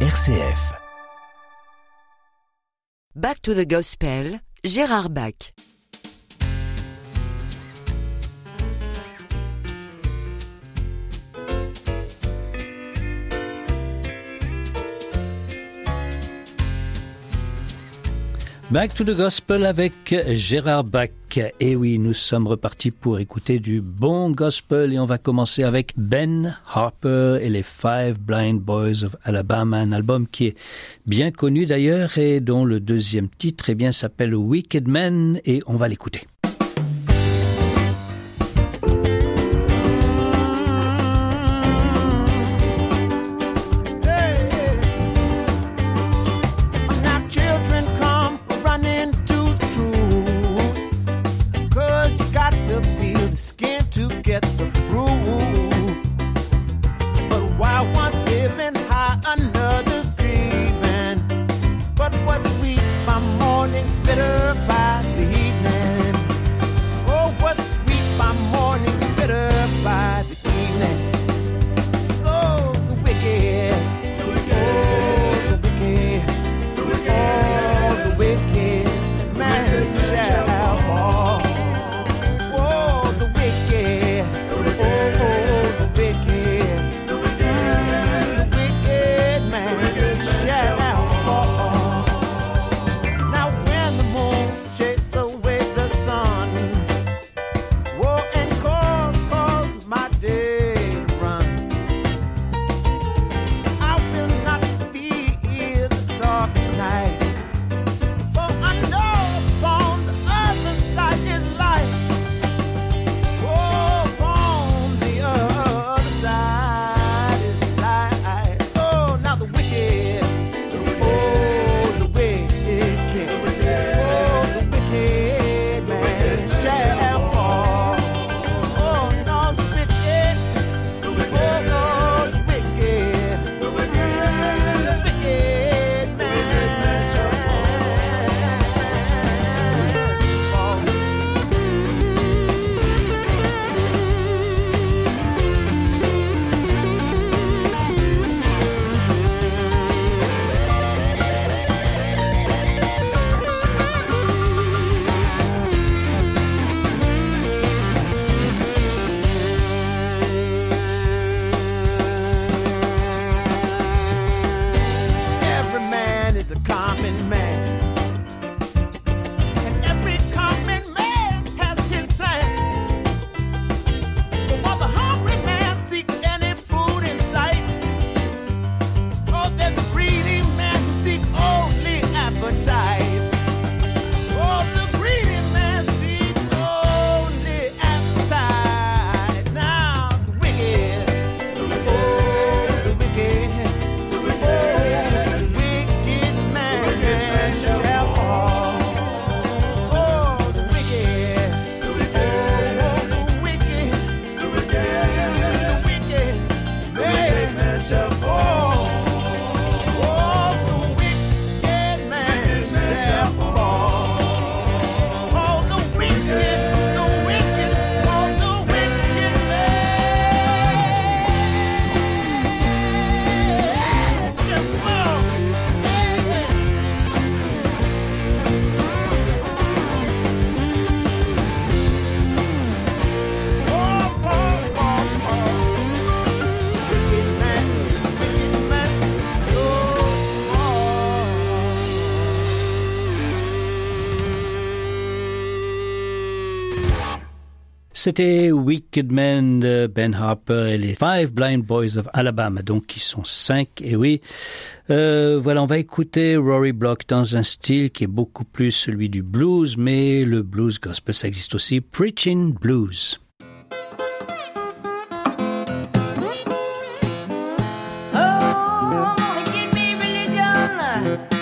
RCF. Back to the Gospel, Gérard Bach. Back to the Gospel avec Gérard Bach. Et oui, nous sommes repartis pour écouter du bon gospel. Et on va commencer avec Ben Harper et les Five Blind Boys of Alabama, un album qui est bien connu d'ailleurs et dont le deuxième titre eh bien s'appelle Wicked Men. Et on va l'écouter. feel the skin. C'était Wicked Men de Ben Harper et les Five Blind Boys of Alabama, donc qui sont cinq, et oui. Euh, voilà, on va écouter Rory Block dans un style qui est beaucoup plus celui du blues, mais le blues gospel, ça existe aussi, Preaching Blues. Oh, give me religion.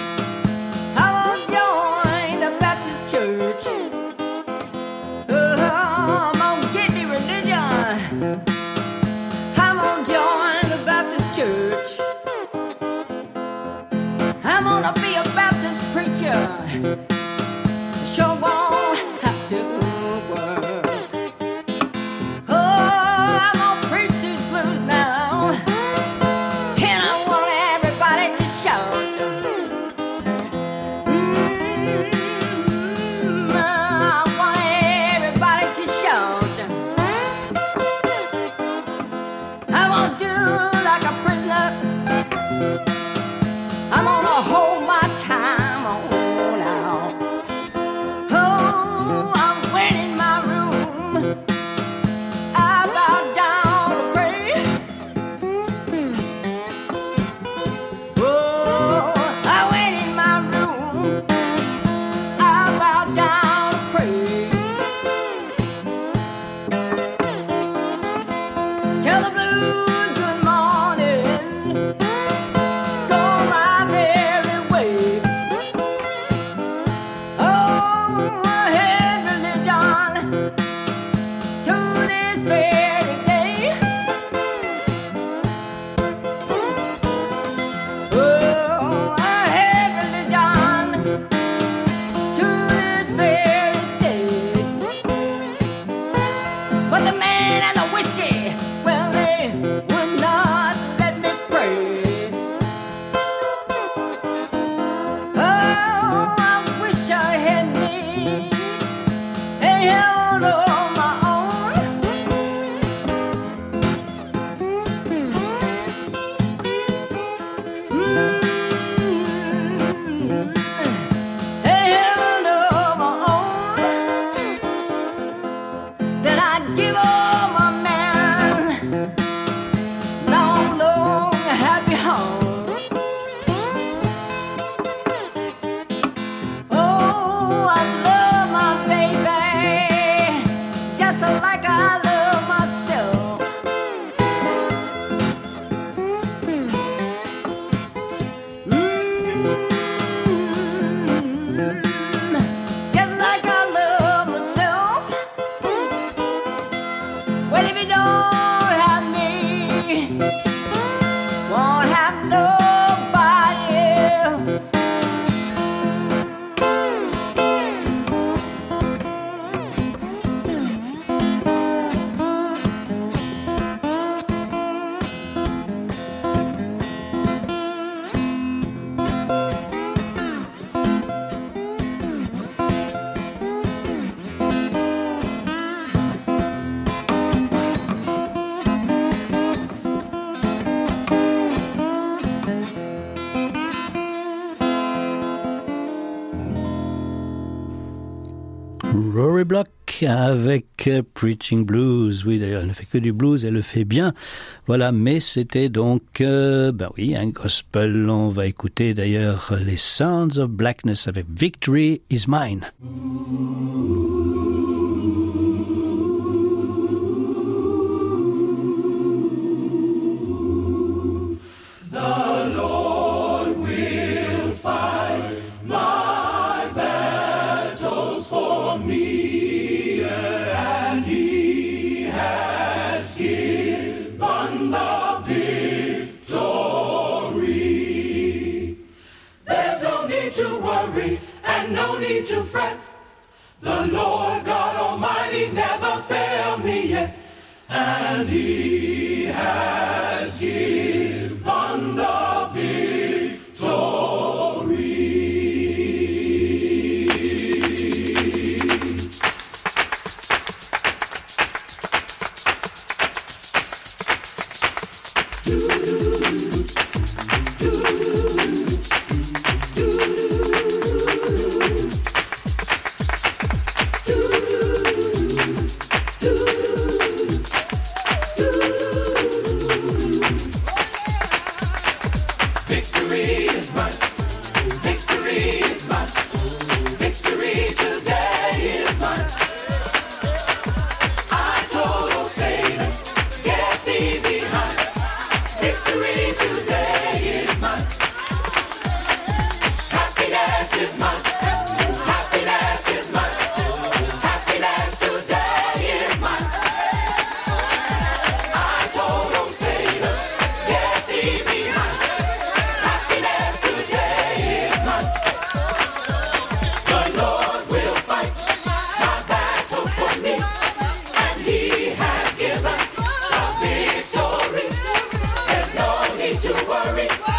heaven. know. Avec euh, Preaching Blues. Oui, d'ailleurs, elle ne fait que du blues, elle le fait bien. Voilà, mais c'était donc, ben oui, un gospel. On va écouter d'ailleurs les Sounds of Blackness avec Victory is Mine. Need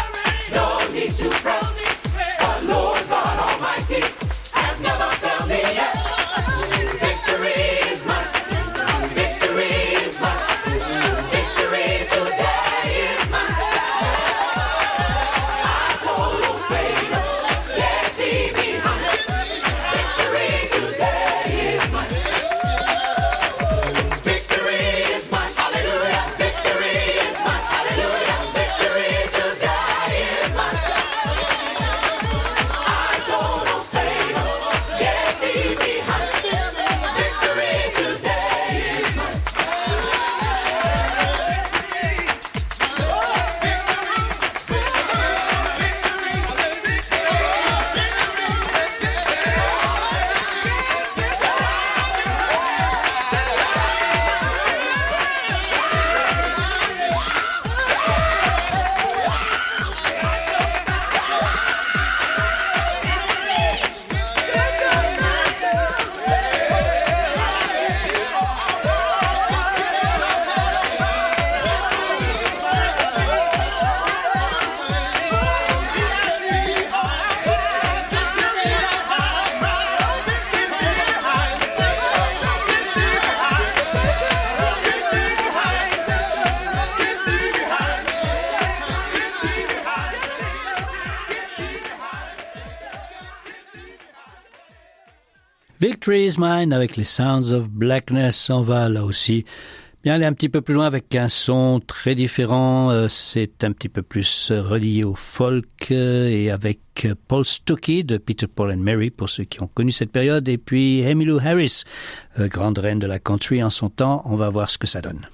Is mine avec les Sounds of Blackness. On va là aussi bien aller un petit peu plus loin avec un son très différent. Euh, C'est un petit peu plus relié au folk euh, et avec euh, Paul Stuckey de Peter Paul and Mary pour ceux qui ont connu cette période et puis Emmylou Harris, grande reine de la country en son temps. On va voir ce que ça donne.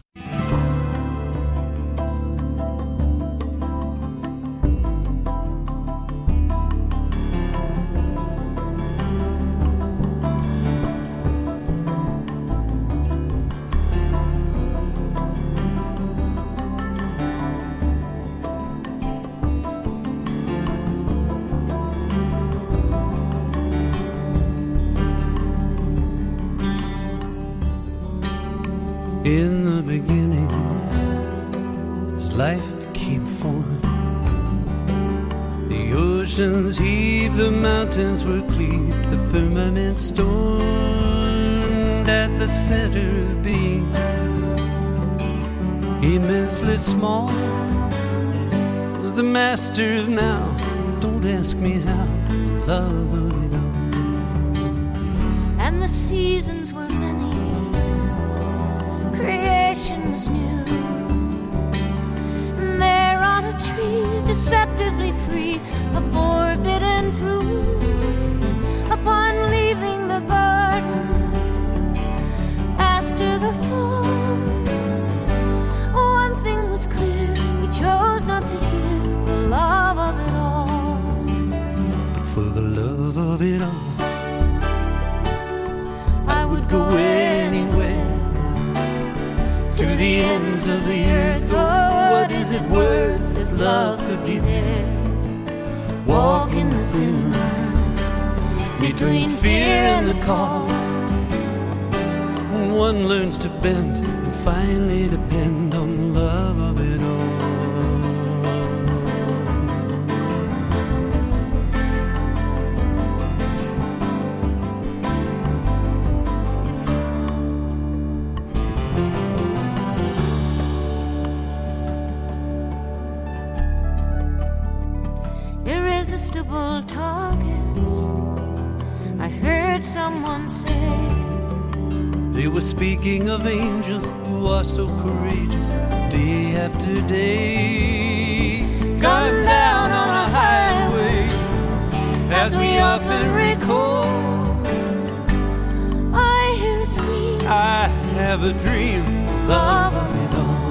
The master now. Don't ask me how, love it all. and the seasons were many. Creation was new. And there on a tree, deceptively free, a forbidden fruit. Upon leaving the garden after the fall, one thing was clear we chose for the love of it all, I would go anywhere to the ends of the earth. Oh, what is it worth if love could be there? Walking the thin line between fear and the call. One learns to bend and finally depend on love speaking of angels who are so courageous day after day. Gone down on a highway, as we often recall. I hear a scream, I have a dream, love of it all.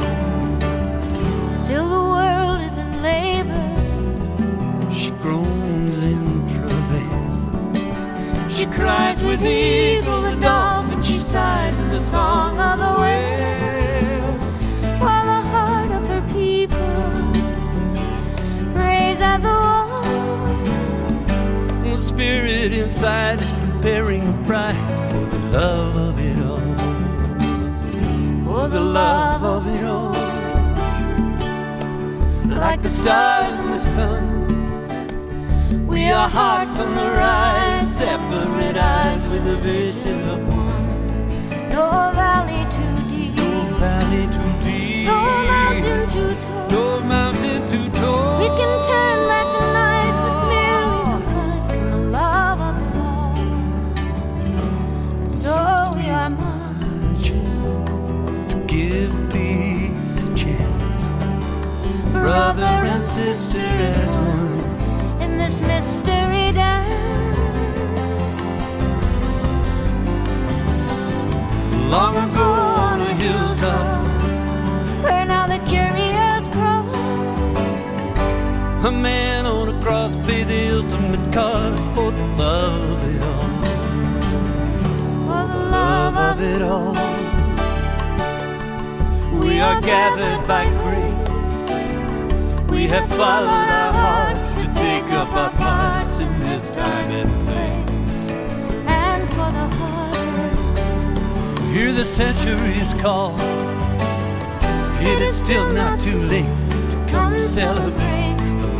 still the world is in labor. She groans in travail. She cries with the eagle, the she sighs in the song of the whale. While the heart of her people prays at the wall. The spirit inside is preparing a bride for the love of it all. For the love of it all. Like the stars in the sun, we are hearts on the rise, separate eyes with a vision of one. Mountain too tall. no mountain. We can turn back the night with merely the light and the love of it all. And so we are marching, Give peace a chance, brother and sister as one. in this mystery dance. Long a man on a cross paid the ultimate cost for the love of it all. For the love of it all. We are gathered by grace. We have followed our hearts to take up our parts in this time and place. hands for the harvest. Hear the centuries call. It is still not too late to come celebrate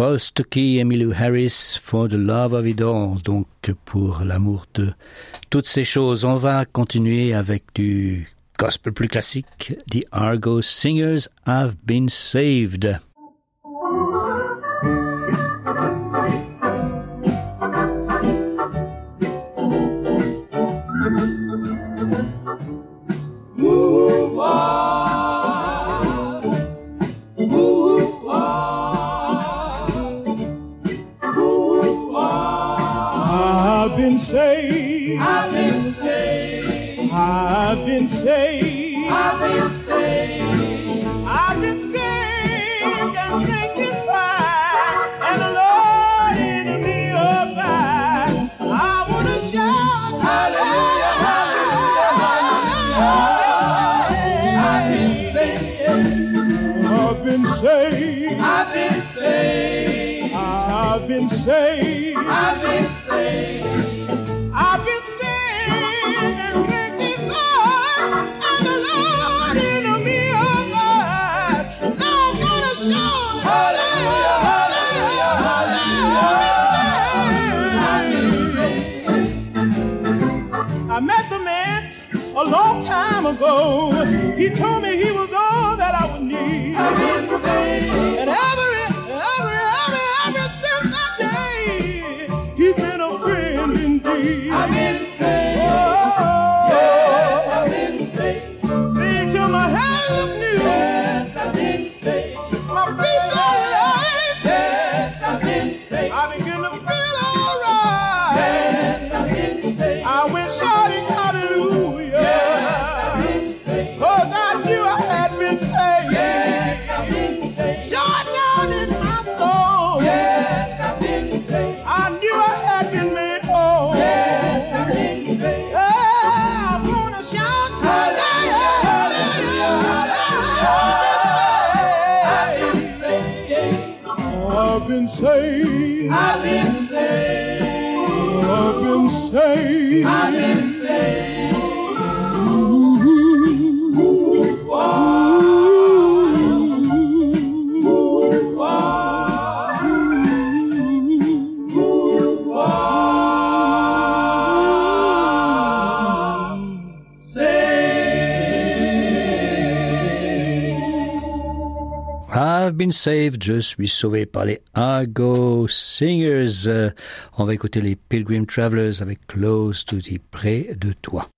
Paul Stuckey, Emmylou Harris, For the Love of donc pour l'amour de toutes ces choses. On va continuer avec du gospel plus classique. The Argo Singers Have Been Saved. been saved. I've been saved. I've been saved. I've been saved. I've been saved and sanctified and anointed me abide. I want to shout hallelujah, hallelujah, hallelujah. I've been saved. I've been saved. I've been saved. I've been saved. I've been He told me he was saved. I've been saved. I've been saved. I've been saved. Je suis sauvé par les Argo Singers. Euh, on va écouter les Pilgrim Travelers avec Close to the Près de toi.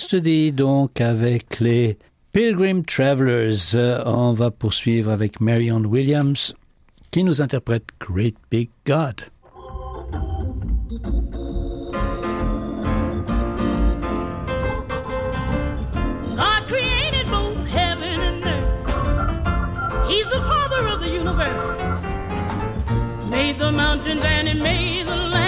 Custody, donc avec les Pilgrim Travelers. Euh, on va poursuivre avec Marion Williams qui nous interprète Great Big God. God created both heaven and earth. He's the father of the universe. Made the mountains and he made the land.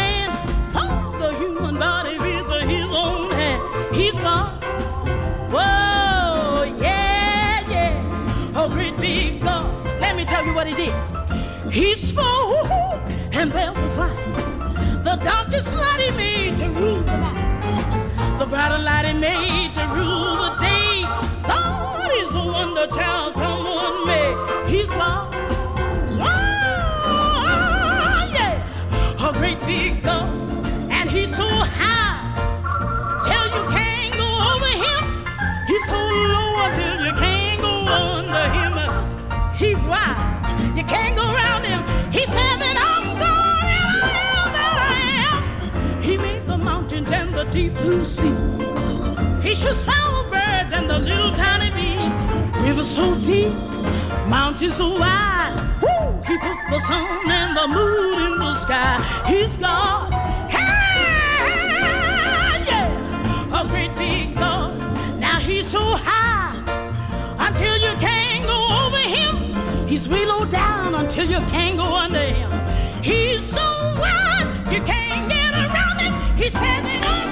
He did. He spoke, and there was light. The darkest light he made to rule the night. The brighter light he made to rule the day. God is a wonder child, come on, me. He's God. Oh, yeah. A great big God. And he's so the deep blue sea. Fishes, fowl, birds, and the little tiny bees. Rivers so deep, mountains so wide. Woo! He put the sun and the moon in the sky. He's God. Hey, yeah, a great big God. Now he's so high until you can't go over him. He's way low down until you can't go under him. He's so wide you can't get around him. He said that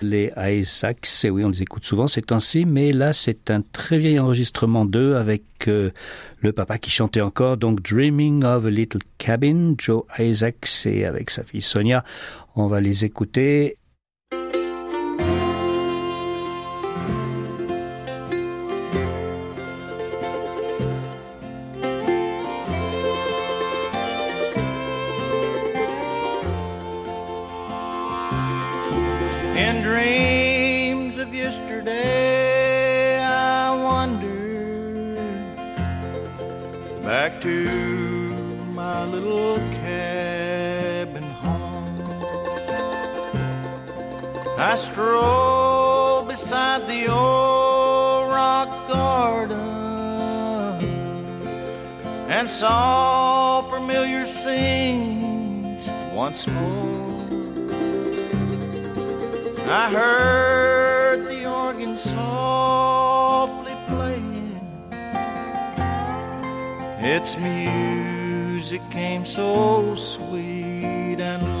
les Isaacs. Et oui, on les écoute souvent ces temps-ci, mais là, c'est un très vieil enregistrement d'eux avec euh, le papa qui chantait encore. Donc, Dreaming of a Little Cabin, Joe Isaacs et avec sa fille Sonia. On va les écouter. I stroll beside the old rock garden and saw familiar scenes once more. I heard the organ softly playing. Its music came so sweet and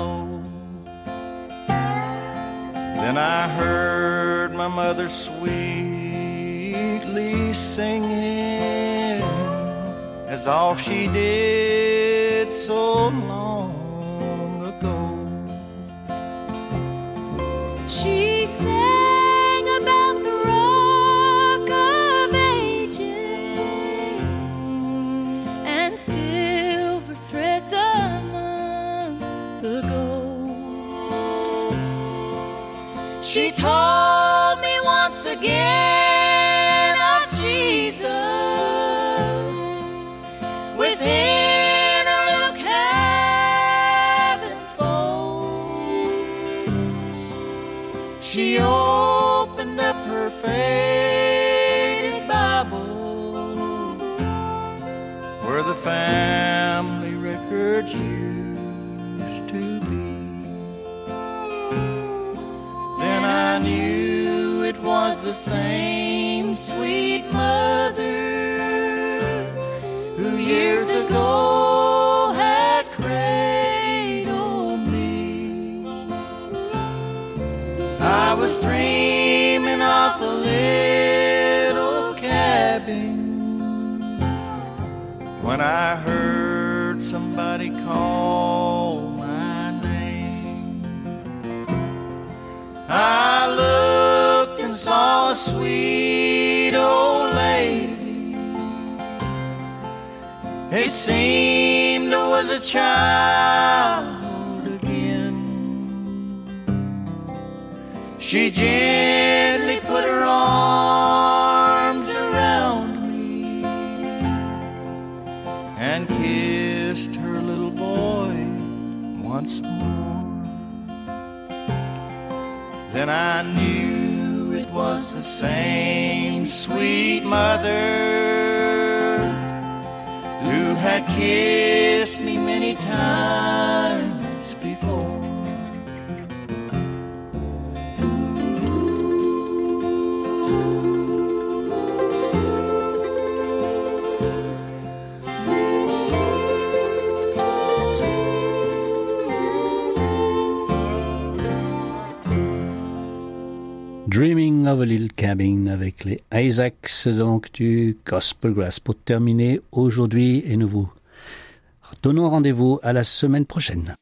Then I heard my mother sweetly singing as all she did so long She told me once again of Jesus within her little cabin fold. She opened up her faded Bible where the family the same sweet mother who years ago had cradled me. I was dreaming of a little cabin when I heard somebody call my name. I sweet old lady. It seemed I was a child again. She gently put her arms around me and kissed her little boy once more. Then I knew was the same sweet mother who had kissed me many times Little Cabin avec les Isaacs donc du Gospel Grass pour terminer aujourd'hui et nous vous donnons rendez-vous à la semaine prochaine.